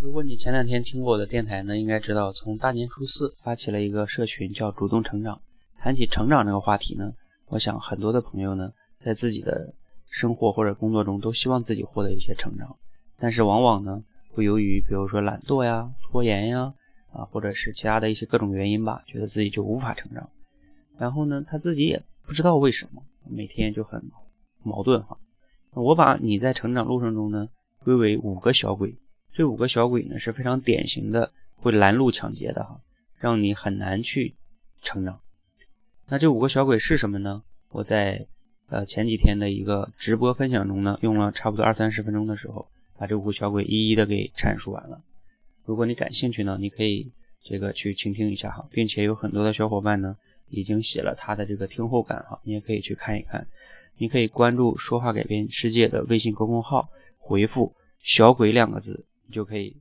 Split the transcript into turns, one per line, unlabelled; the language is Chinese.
如果你前两天听过我的电台呢，应该知道从大年初四发起了一个社群，叫“主动成长”。谈起成长这个话题呢，我想很多的朋友呢，在自己的生活或者工作中都希望自己获得一些成长，但是往往呢，会由于比如说懒惰呀、拖延呀，啊，或者是其他的一些各种原因吧，觉得自己就无法成长。然后呢，他自己也不知道为什么，每天就很矛盾哈。我把你在成长路程中呢归为五个小鬼，这五个小鬼呢是非常典型的会拦路抢劫的哈，让你很难去成长。那这五个小鬼是什么呢？我在呃前几天的一个直播分享中呢，用了差不多二三十分钟的时候，把这五个小鬼一一的给阐述完了。如果你感兴趣呢，你可以这个去倾听一下哈，并且有很多的小伙伴呢已经写了他的这个听后感哈，你也可以去看一看。你可以关注“说话改变世界”的微信公众号，回复“小鬼”两个字，你就可以